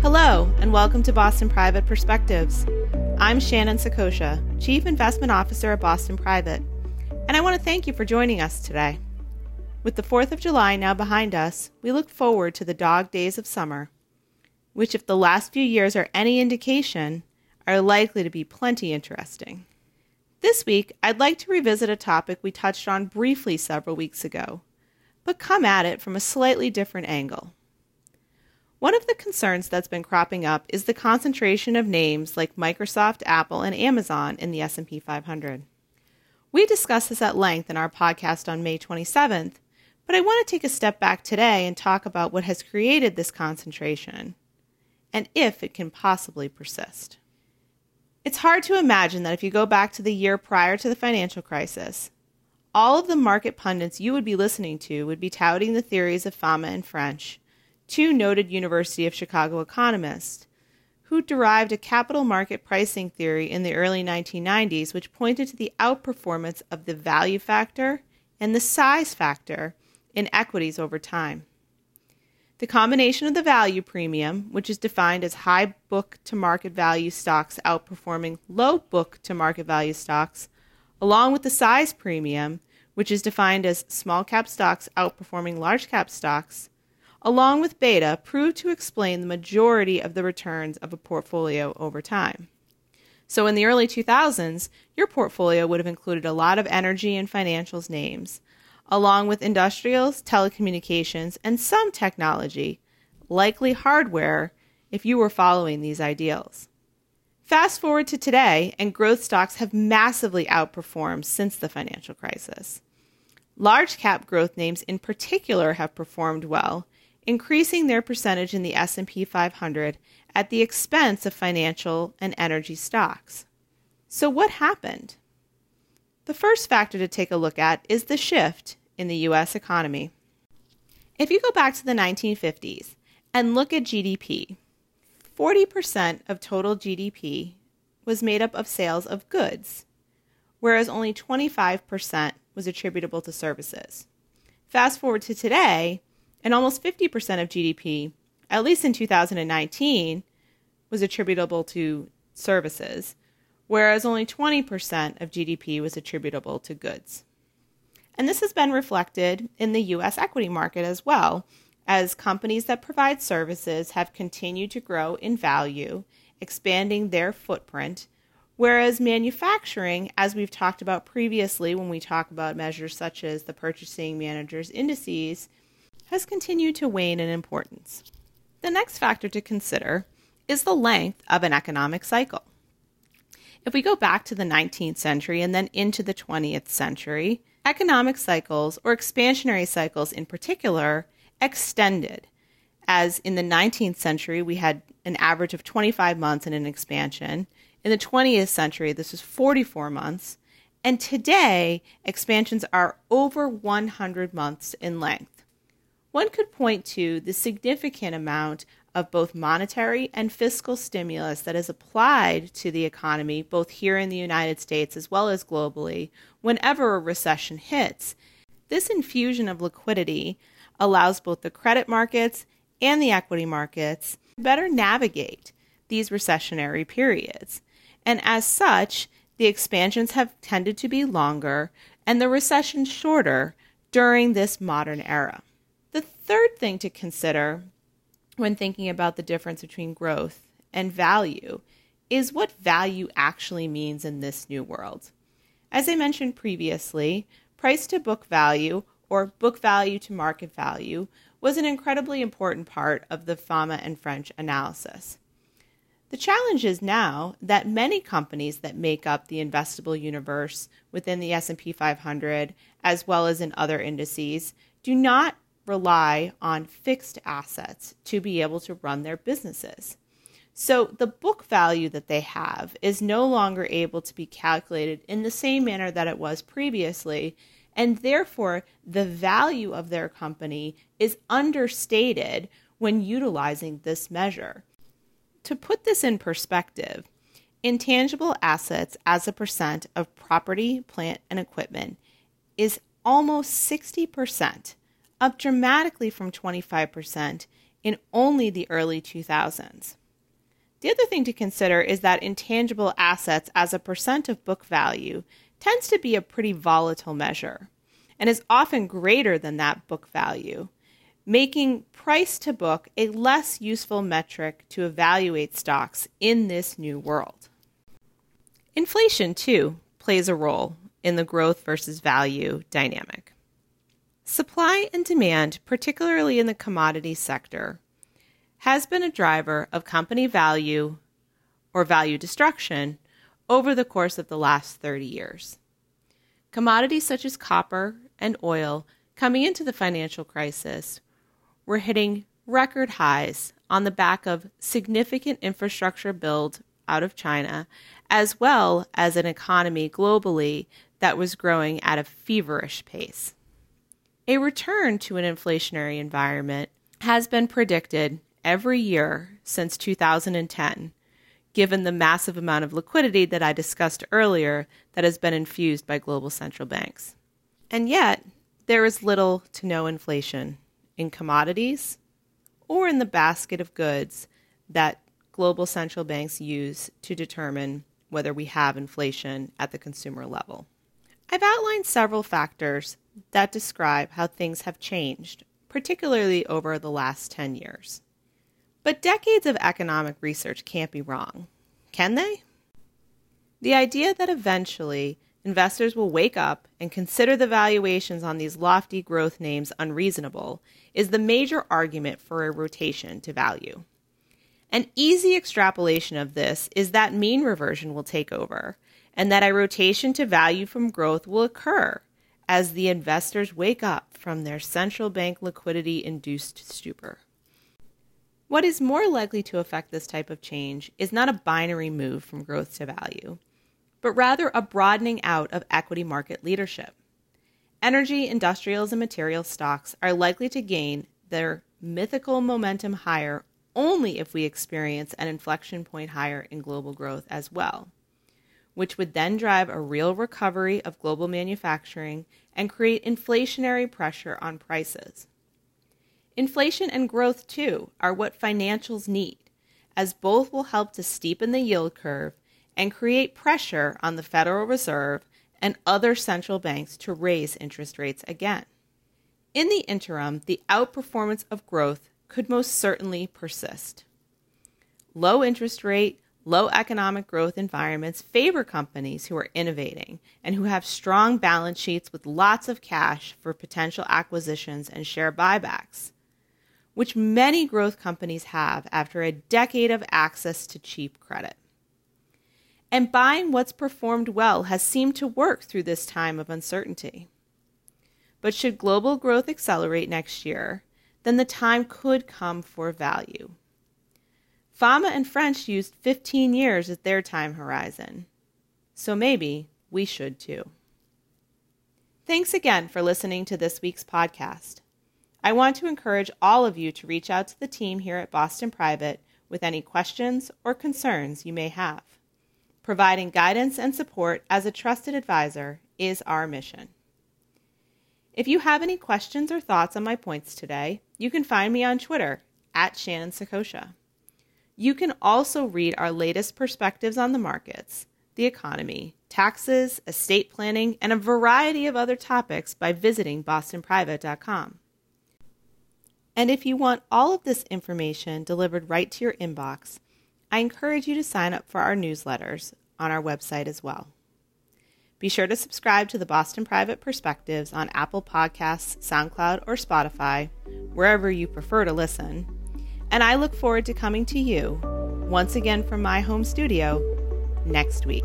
Hello, and welcome to Boston Private Perspectives. I'm Shannon Saccocia, Chief Investment Officer at Boston Private, and I want to thank you for joining us today. With the 4th of July now behind us, we look forward to the dog days of summer, which, if the last few years are any indication, are likely to be plenty interesting. This week, I'd like to revisit a topic we touched on briefly several weeks ago, but come at it from a slightly different angle. One of the concerns that's been cropping up is the concentration of names like Microsoft, Apple, and Amazon in the S&P 500. We discussed this at length in our podcast on May 27th, but I want to take a step back today and talk about what has created this concentration and if it can possibly persist. It's hard to imagine that if you go back to the year prior to the financial crisis, all of the market pundits you would be listening to would be touting the theories of Fama and French two noted University of Chicago economists who derived a capital market pricing theory in the early 1990s, which pointed to the outperformance of the value factor and the size factor in equities over time. The combination of the value premium, which is defined as high book to market value stocks outperforming low book to market value stocks, along with the size premium, which is defined as small cap stocks outperforming large cap stocks, along with beta, proved to explain the majority of the returns of a portfolio over time. So in the early 2000s, your portfolio would have included a lot of energy and financials names, along with industrials, telecommunications, and some technology, likely hardware, if you were following these ideals. Fast forward to today, and growth stocks have massively outperformed since the financial crisis. Large cap growth names in particular have performed well, increasing their percentage in the S&P 500 at the expense of financial and energy stocks. So what happened? The first factor to take a look at is the shift in the US economy. If you go back to the 1950s and look at GDP, 40% of total GDP was made up of sales of goods, whereas only 25% was attributable to services. Fast forward to today, and almost 50% of GDP, at least in 2019, was attributable to services, whereas only 20% of GDP was attributable to goods. And this has been reflected in the US equity market as well, as companies that provide services have continued to grow in value, expanding their footprint. Whereas manufacturing, as we've talked about previously when we talk about measures such as the purchasing managers' indices, has continued to wane in importance. The next factor to consider is the length of an economic cycle. If we go back to the 19th century and then into the 20th century, economic cycles, or expansionary cycles in particular, extended. As in the 19th century, we had an average of 25 months in an expansion. In the 20th century, this was 44 months. And today, expansions are over 100 months in length one could point to the significant amount of both monetary and fiscal stimulus that is applied to the economy, both here in the United States as well as globally, whenever a recession hits. This infusion of liquidity allows both the credit markets and the equity markets to better navigate these recessionary periods. And as such, the expansions have tended to be longer and the recession shorter during this modern era. The third thing to consider when thinking about the difference between growth and value is what value actually means in this new world. As I mentioned previously, price to book value or book value to market value was an incredibly important part of the Fama and French analysis. The challenge is now that many companies that make up the investable universe within the S&P 500 as well as in other indices do not rely on fixed assets to be able to run their businesses. So the book value that they have is no longer able to be calculated in the same manner that it was previously, and therefore the value of their company is understated when utilizing this measure. To put this in perspective, intangible assets as a percent of property, plant, and equipment is almost 60%, up dramatically from 25% in only the early 2000s. The other thing to consider is that intangible assets as a percent of book value tends to be a pretty volatile measure and is often greater than that book value, making price to book a less useful metric to evaluate stocks in this new world. Inflation, too, plays a role in the growth versus value dynamic. Supply and demand, particularly in the commodity sector, has been a driver of company value or value destruction over the course of the last 30 years. Commodities such as copper and oil coming into the financial crisis were hitting record highs on the back of significant infrastructure build out of China, as well as an economy globally that was growing at a feverish pace. A return to an inflationary environment has been predicted every year since 2010, given the massive amount of liquidity that I discussed earlier that has been infused by global central banks. And yet, there is little to no inflation in commodities or in the basket of goods that global central banks use to determine whether we have inflation at the consumer level. I've outlined several factors that describe how things have changed, particularly over the last 10 years. But decades of economic research can't be wrong, can they? The idea that eventually investors will wake up and consider the valuations on these lofty growth names unreasonable is the major argument for a rotation to value. An easy extrapolation of this is that mean reversion will take over, and that a rotation to value from growth will occur as the investors wake up from their central bank liquidity induced stupor. What is more likely to affect this type of change is not a binary move from growth to value, but rather a broadening out of equity market leadership. Energy, industrials, and materials stocks are likely to gain their mythical momentum higher only if we experience an inflection point higher in global growth as well, which would then drive a real recovery of global manufacturing and create inflationary pressure on prices. Inflation and growth, too, are what financials need, as both will help to steepen the yield curve and create pressure on the Federal Reserve and other central banks to raise interest rates again. In the interim, the outperformance of growth could most certainly persist. Low interest rate, low economic growth environments favor companies who are innovating and who have strong balance sheets with lots of cash for potential acquisitions and share buybacks, which many growth companies have after a decade of access to cheap credit. And buying what's performed well has seemed to work through this time of uncertainty. But should global growth accelerate next year, then the time could come for value. Fama and French used 15 years as their time horizon. So maybe we should too. Thanks again for listening to this week's podcast. I want to encourage all of you to reach out to the team here at Boston Private with any questions or concerns you may have. Providing guidance and support as a trusted advisor is our mission. If you have any questions or thoughts on my points today, you can find me on Twitter at Shannon Saccocia. You can also read our latest perspectives on the markets, the economy, taxes, estate planning, and a variety of other topics by visiting bostonprivate.com. And if you want all of this information delivered right to your inbox, I encourage you to sign up for our newsletters on our website as well. Be sure to subscribe to the Boston Private Perspectives on Apple Podcasts, SoundCloud, or Spotify, wherever you prefer to listen. And I look forward to coming to you once again from my home studio next week.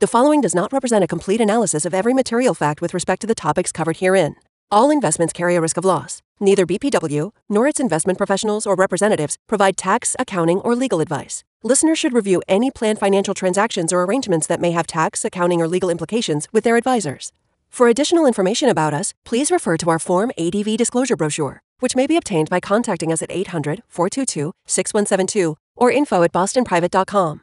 The following does not represent a complete analysis of every material fact with respect to the topics covered herein. All investments carry a risk of loss. Neither BPW nor its investment professionals or representatives provide tax, accounting, or legal advice. Listeners should review any planned financial transactions or arrangements that may have tax, accounting, or legal implications with their advisors. For additional information about us, please refer to our Form ADV disclosure brochure, which may be obtained by contacting us at 800 422 6172 or info at bostonprivate.com.